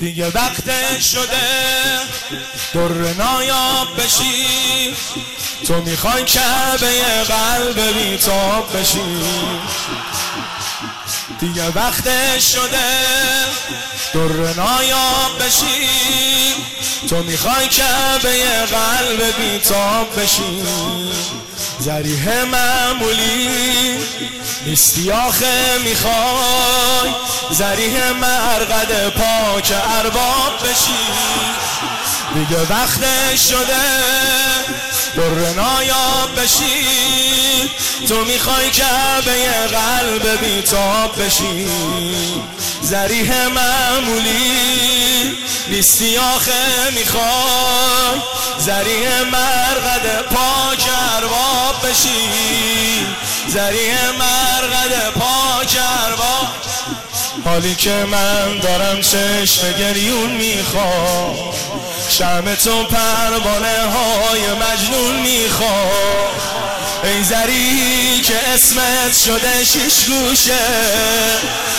دیگه وقت شده در نایاب بشی. تو می‌خوای کعبه قلب بیتاب بشی. دیگه وقت شده در نایاب بشی. تو می‌خوای کعبه قلب بیتاب بشی. زریح معمولی نیستی آخه می‌خوای. زریح مرقد پاک ارباب بشی. دیگه وقت شده در نایاب بشی. تو می‌خوای کعبه قلب بیتاب بشی. زریح معمولی نیستی آخه می‌خوای. زریح مرقد پاک ارباب بشی. زریح مرقد پاک ارباب حالی که من دارم چشم گریون می‌خوام. شم تو پروانه های مجنون می‌خوام. ای زری که اسمت شده شیش گوشه.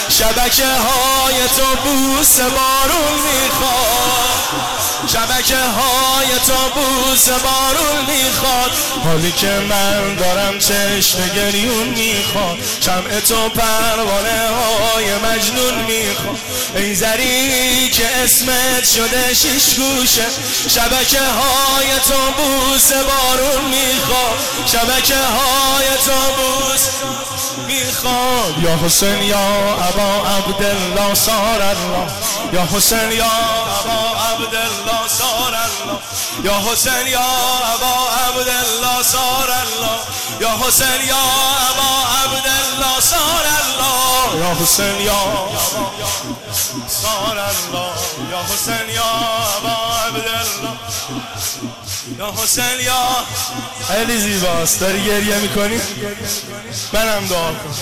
شبکه های تو بوس بارون می‌خواد شبکه های تو بوس بارون می‌خواد. حالی که من دارم چشم گریون می‌خواد. شمع تو پروانه های مجنون می‌خواد. ای زری که اسمت شده شیش گوشه. شبکه های تو بوس بارون می‌خواد. شبکه های تو بوس می‌خواد. یا حسین یا ابا عبدالله سار الله یا حسین یا ابا عبدالله سار الله یا حسین یا ابا عبدالله سار الله یا حسین یا ابا عبدالله سار الله یا حسین یا سار الله یا حسین یا ابا عبدالله. یا حسین یا خیلی زیباست. داری گریه می‌کنی؟ منم دعا کن.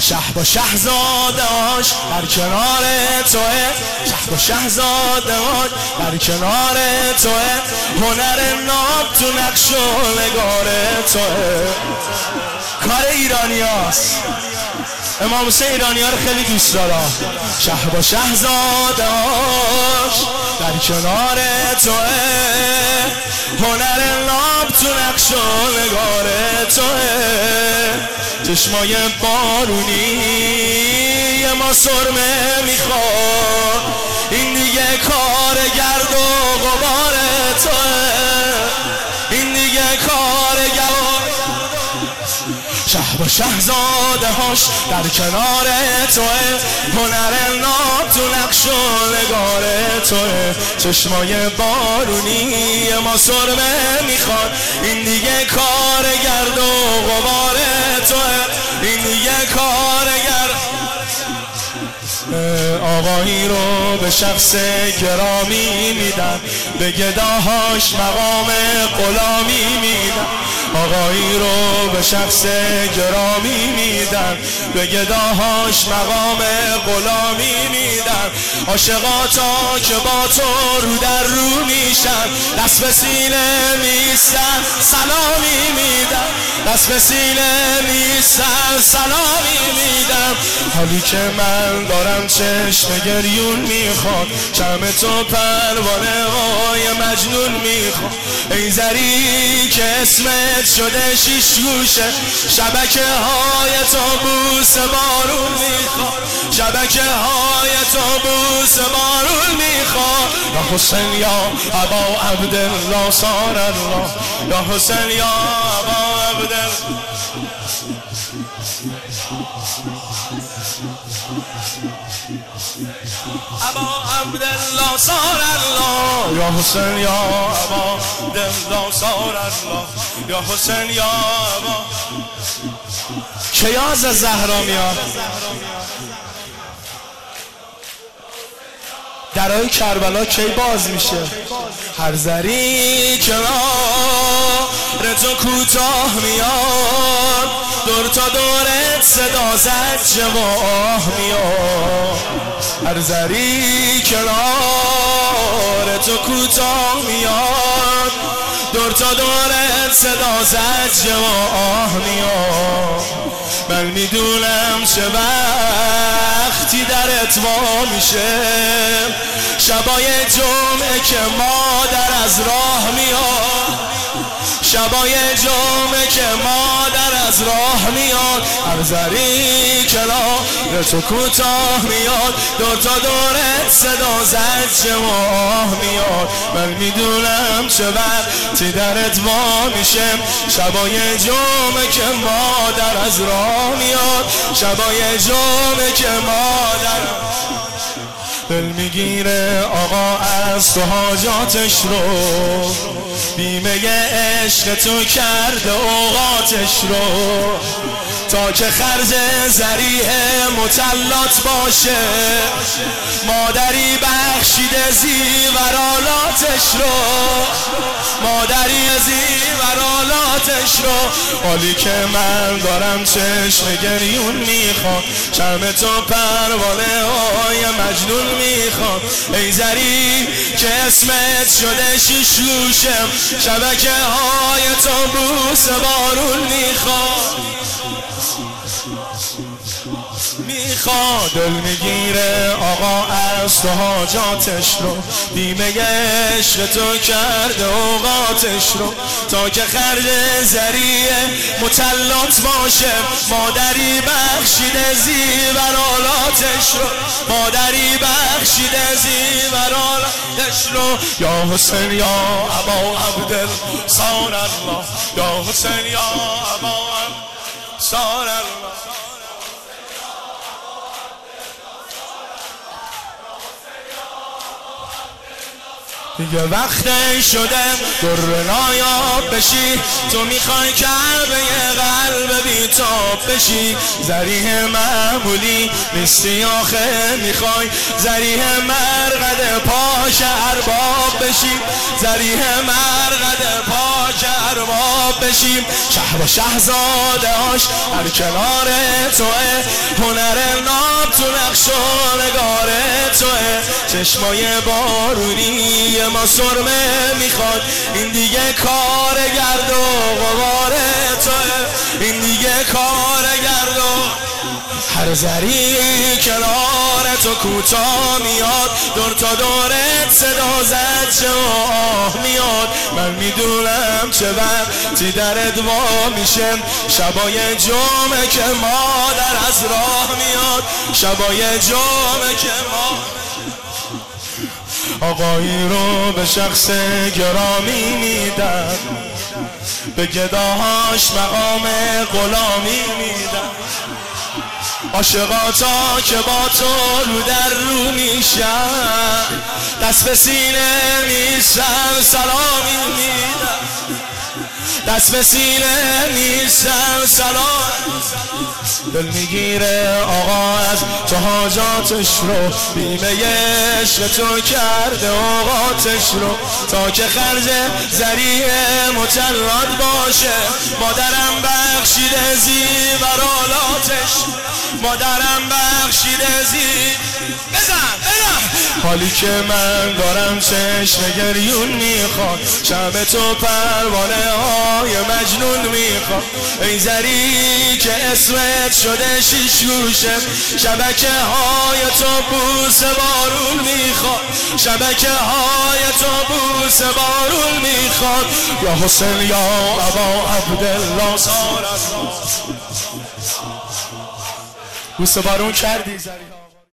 شه با شهزادهاش در کنار توه. شه با شهزادهاش در کنار توه. هنر ناب تو نقش و نگار توه. کار ایرانی هست امام حسین ایرانی ها رو خیلی دوست داره شه با شهزادهاش در کنار توه. هنر ناب تو نقش و نگار توه. چشمای بارونی ما سرمه می‌خواد. با شهزاده هاش در کنار توه. هنر ناب تو نقش و نگار توه. چشمای بارونی ما سرمه می‌خواد. این دیگه کار گرد و غبار توه. این دیگه کار گرد آقایی رو به شخص گرامی میدن به گداهاش مقام غلامی میدن آقایی رو به شخص گرامی میدن به گداهاش مقام غلامی میدن عاشقاتا که با تو رو در رو میشن. دست به سینه میستن سلامی میدن به سینه میستن سلامی میدم. حالی که من دارم چشم گریون می‌خواد شم تو پروانه های مجنون می‌خواد. ای زری که اسمت شده شیش گوشه شبکه های تو بوس بارون می‌خواد. شبکه های تو بوس بارون می‌خواد. یا حسین یا ابا سار الله. یا حسین یا ابا عبدالله ابا عبدالله سار الله یا حسین یا ابا عبدالله سار الله یا حسین یا ابا کیاز زهرا میاد درای کربلا کی باز میشه؟ هر زری کنار. تو کوتاه میاد. دور تا دورت صدا زد جواه میاد. هر زری کنار تو کوتاه میاد. دور تا دورت صدا زد جواه میاد. من می‌دونم چه وقت تی در اتوا میشه. شبای جمعه که مادر از راه میاد. شبای جمعه که مادر از راه میاد هر زری کنار تو کوتاه میاد دو تا دورت صدا زد چه ماه میاد. من می‌دونم چه وقتی درت وا میشه شبای جمعه که مادر از راه میاد. شبای جمعه که مادر دل می‌گیره آقا از تو حاجاتش رو. بیمه عشق تو کرده اوقاتش رو. تا که خرج زریح متلات باشه. مادری بخشیده زیورالاتش رو. مادری زیورالاتش رو. حالی که من دارم چشم گریون می‌خوام. چرم تو پروانه های مجنون می‌خوام. ای زری که اسمت شده شیشلوشم شبکه های تو بوس بارون می‌خوام. می‌خواد دل می‌گیره آقا از تو حاجاتش رو. بیمه عشق تو کرده اوقاتش رو. تا که خرج زریه متلات باشه مادری بخشیده زیورالاتش رو. مادری بخشیده زیورالاتش رو. یا حسین یا ابا عبدل سان الله. یا حسین یا ابا سان الله. دیگه وقت شده در نایاب بشی. تو می‌خوای یه قلب بیتاب بشی. زریح معمولی نیستی آخه می‌خوای. زریح مرقد پاش ارباب بشی. زریح مرقد پاش ارباب بشیم شهر و شهزاده هاش هر کنار توه. هنر ناب تو نقش و نگار توه. چشمای بارونی ما سرمه می‌خواد. این دیگه کار گرد و غبار تو. این دیگه کار گرد و هر زری کنار تو کوتا میاد. دور تا دورت صدا زد چه میاد. من می‌دونم چه وقتی در ادوا میشه شبای جمعه که مادر از راه میاد. شبای جمعه که ما آقایی رو به شخص گرامی میدن به گداهاش مقام غلامی میدن عاشقاتا که با تو رو در رو میشن دست به سینه میسن سلامی میدن دست به سینه نیستم سلام. دل می‌گیره آقا از تو حاجاتش رو بیمه عشق تو کرده اوقاتش رو. تا که خرج زریع متلات باشه مادرم بخشیده زیورالاتش مادرم بخشیده زی بزن. حالی که من دارم چشم گریون می‌خواد شب تو پروانه های مجنون می‌خواد. ای زری که اسمت شده شیش گوشه شبکه های تو بوس بارون می‌خواد. شبکه های تو بوس بارون می‌خواد. یا حسین یا ابا عبدالله. سار بوس بارون کردی زری؟